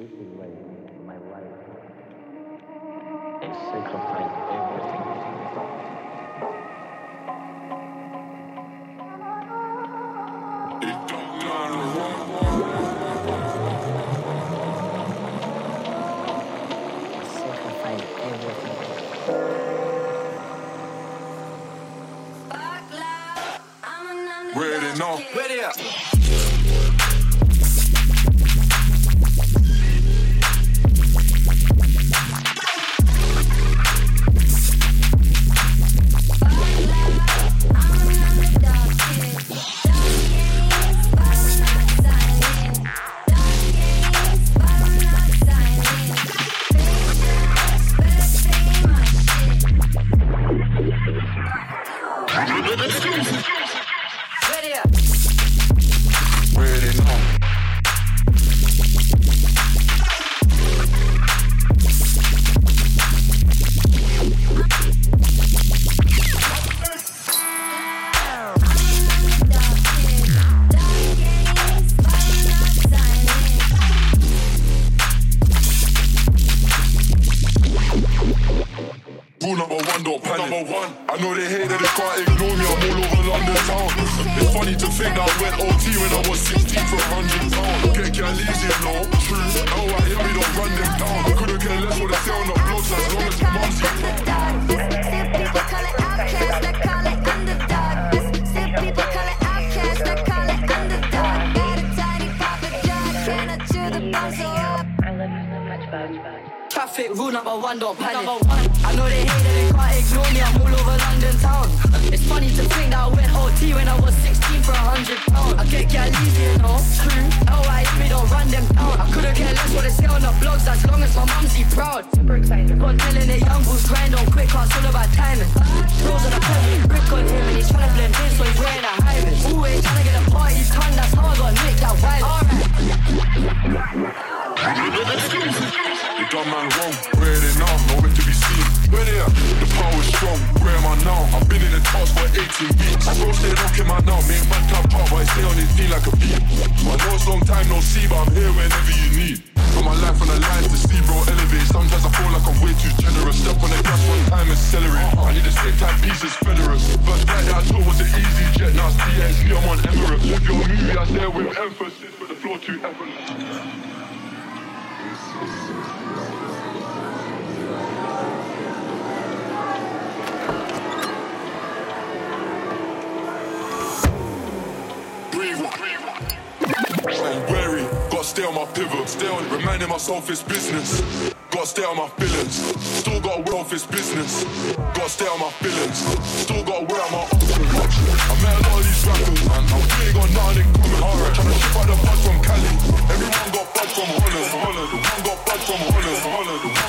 Like my life. I sacrifice everything. Blogs as long as my mumsy proud. Super excited. God telling the young bulls grind on quick, cause it's all about timing. Rose on the penny, grip on him, and he's trying to blend in, so he's wearing a high vis. Always trying to get a party done, that's how I got Nick that wild. You done man wrong, ready now, nowhere to be seen. Ready up, the power's strong, where am I now? I've been in the toss for 18 weeks. I bro stay knocking my now, make man tap pop, but I stay on his knee like a beat. I know it's long time no see, but I'm here whenever you need. Put my life on the line to see, bro, elevate. Sometimes I feel like I'm way too generous. Step on the gas one time, accelerate. I need the same time pieces, Federers. First flight that I took was an easy jet, now DXB, I'm on Emirates. Live your movie, I it with emphasis, but the floor too effortless. Stay on my pivot. Stay on, reminding myself it's business. Gotta stay on my feelings. Still gotta wear off it's business. Gotta stay on my feelings. Still gotta wear out my options. I met a lot of these rappers, man. I'm really got nothing in common. Alright, tryna ship out the bud from Cali. Everyone got bud from Holland. Holland. The one got bud from Holland. Holland.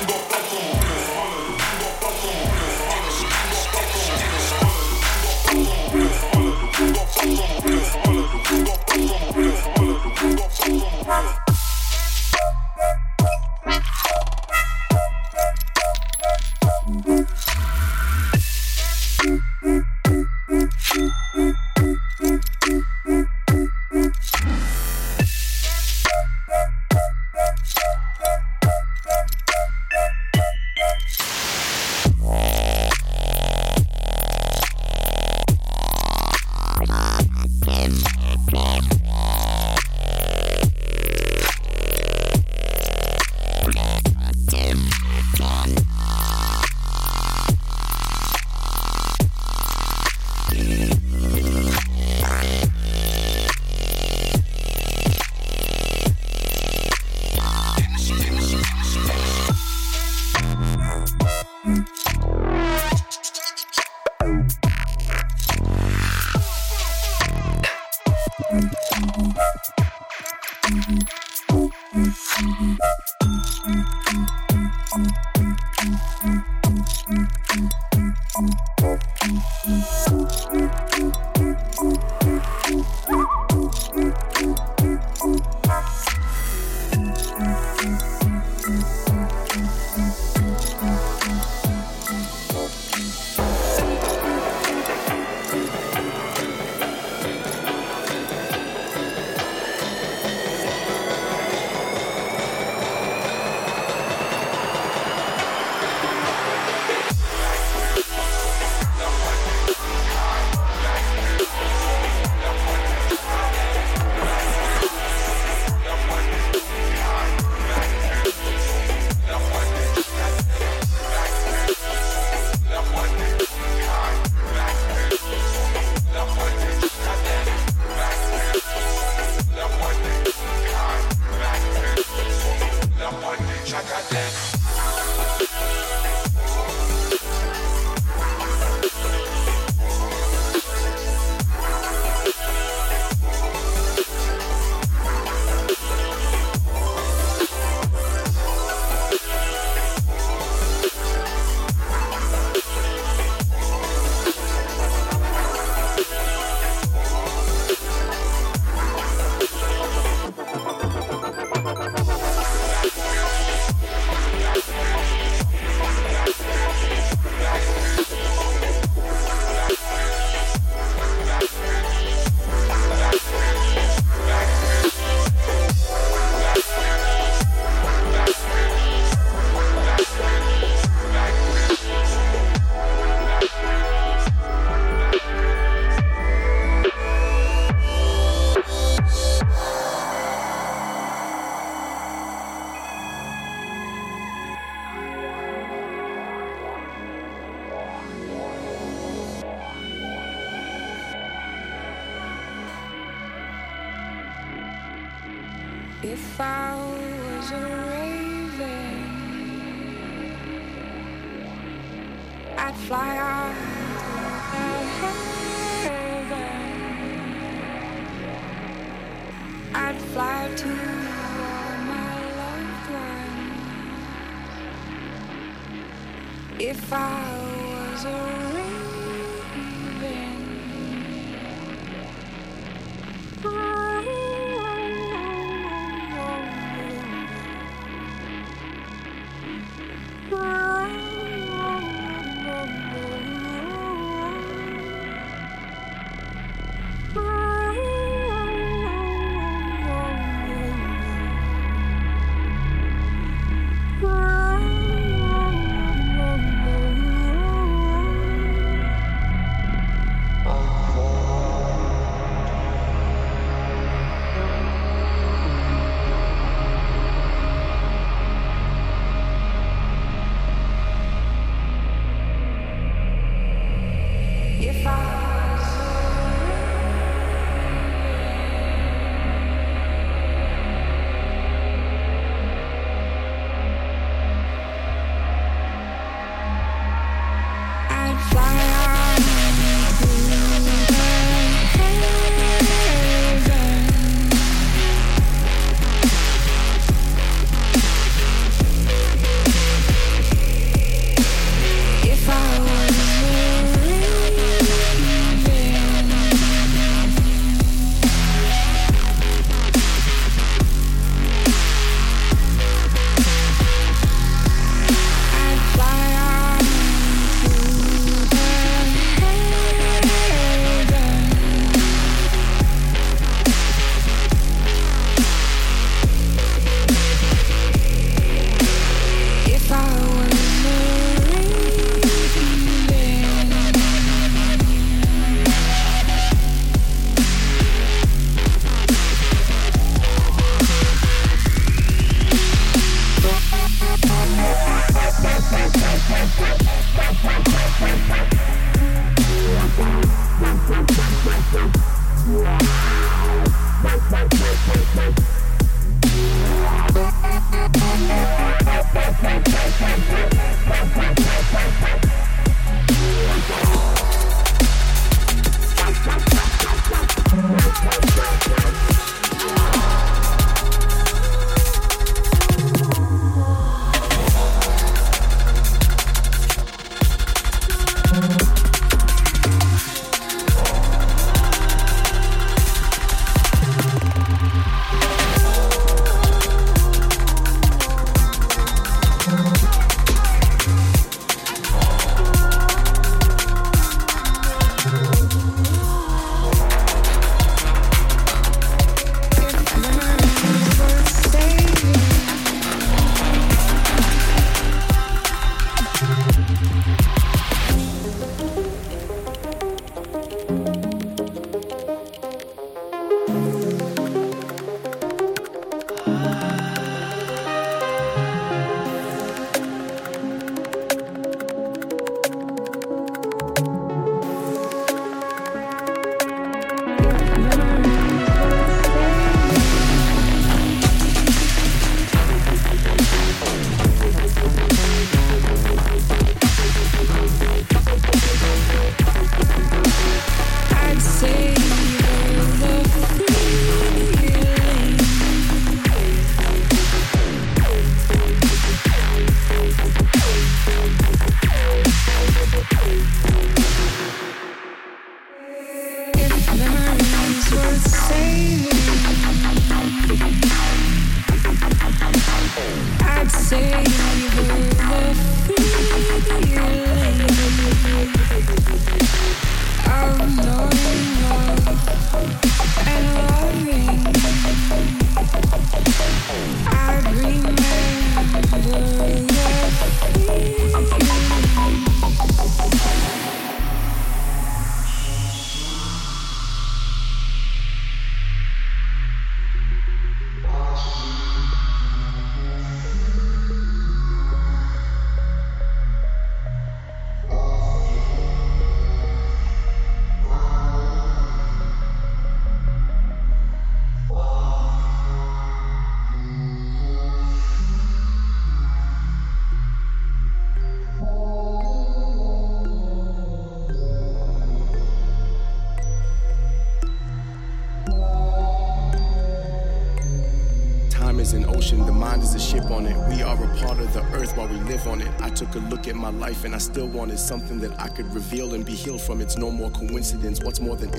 Something that I could reveal and be healed from. It's no more coincidence. What's more than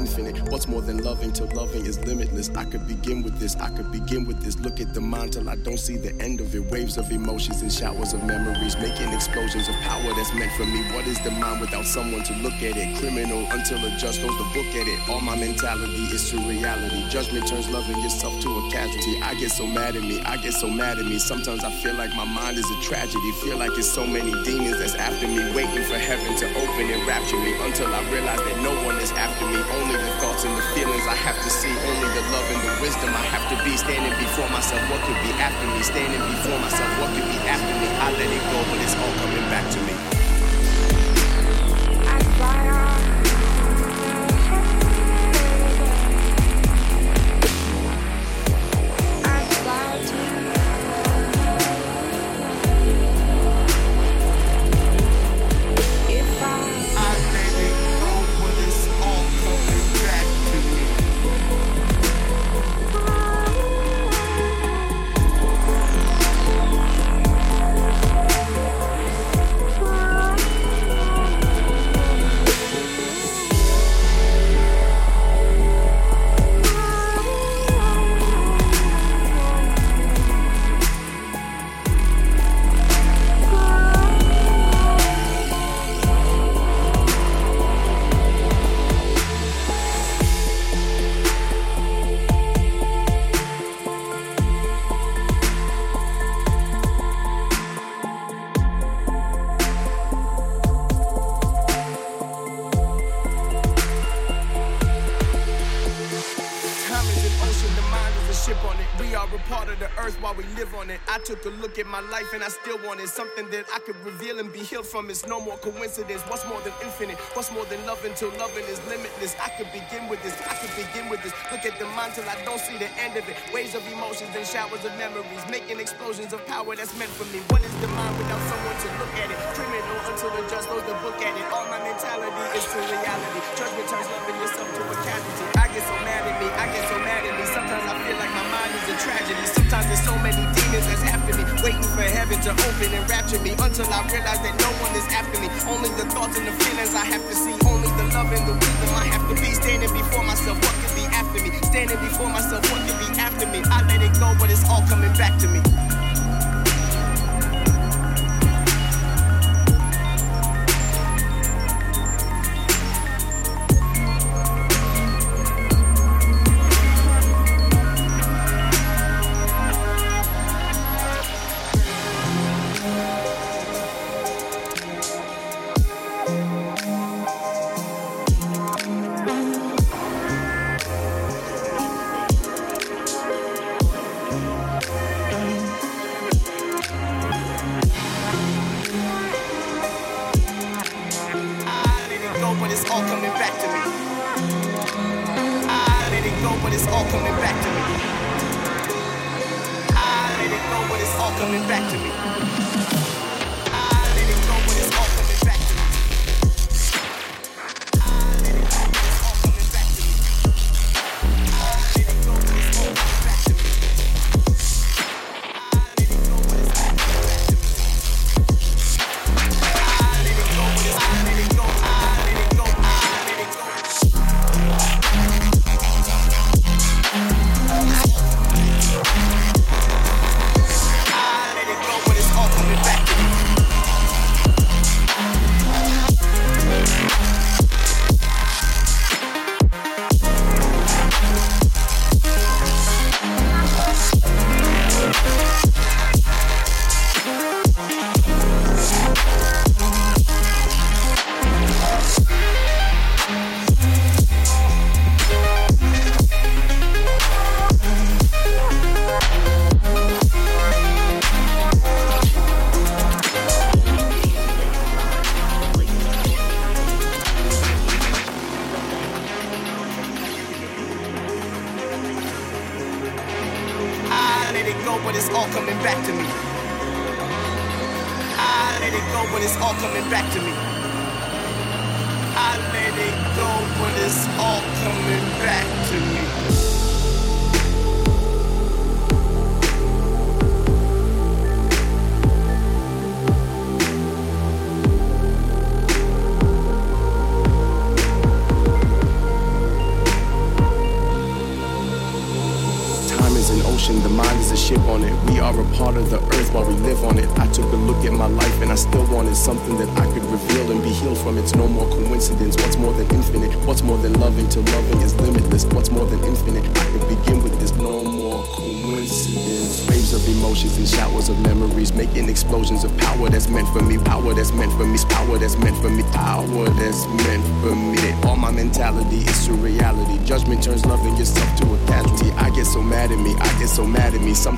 loving till loving is limitless? I could begin with this, I could begin with this. Look at the mind till I don't see the end of it. Waves of emotions and showers of memories, making explosions of power that's meant for me. What is the mind without someone to look at it? Criminal until a judge throws the book at it. All my mentality is to reality. Judgment turns loving yourself to a casualty. I get so mad at me, I get so mad at me. Sometimes I feel like my mind is a tragedy. Feel like it's so many demons that's after me, waiting for heaven to open and rapture me. Until I realize that no one is after me. Only the thoughts and the feelings I have to see. Only the love and the wisdom I have to be. Standing before myself, what could be after me? Standing before myself, what could be after me? I let it go, but it's all coming back to me. Life and I still wanted something that I could reveal and be healed from. It's no more coincidence. What's more than infinite? What's more than love until loving is limitless? I could begin with this. I could begin with this. Look at the mind till I don't see the end of it. Waves of emotions and showers of memories, making explosions of power that's meant for me. What is the mind without someone to look at it? Criminal until the judge throws the book at it. All my mentality is to reality. Judgment turns loving yourself to a casualty. I get so mad at me. I get so mad at me. Sometimes I feel like my mind is a tragedy. Sometimes there's so many demons that's after me, waiting for heaven to open and rapture me until I realize that no one is after me. Only the thoughts and the feelings I have to see, only the love and the wisdom I have to be. Standing before myself, what could be after me? Standing before myself, what could be after me? I let it go, but it's all coming back to me.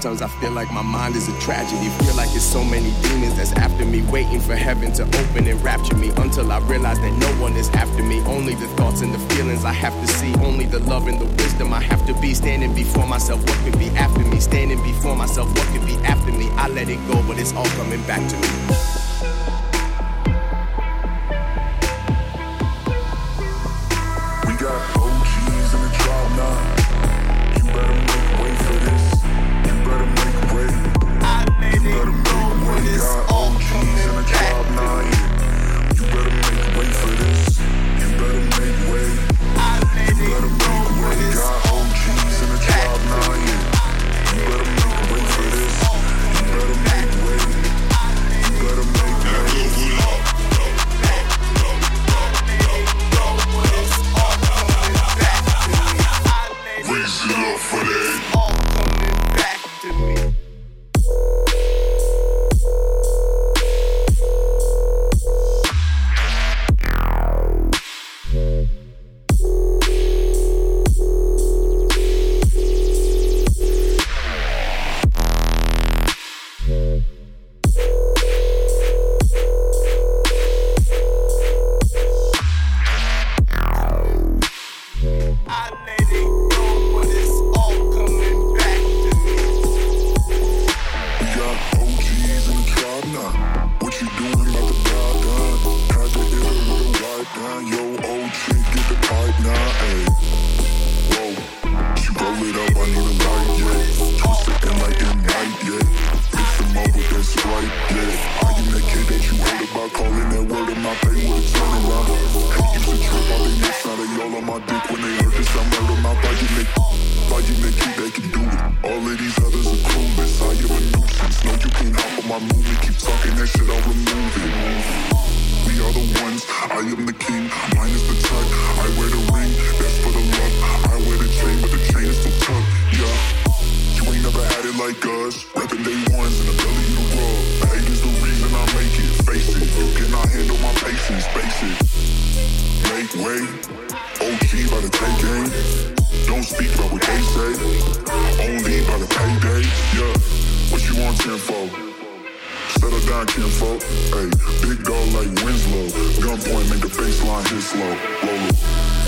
Sometimes I feel like my mind is a tragedy. Feel like it's so many demons that's after me, waiting for heaven to open and rapture me. Until I realize that no one is after me. Only the thoughts and the feelings I have to see. Only the love and the wisdom I have to be. Standing before myself, what could be after me? Standing before myself, what could be after me? I let it go, but it's all coming back to me. fuck. Hey, big dog like Winslow. Gunpoint, make a face line hit slow. Roll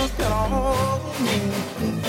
casting your spell me.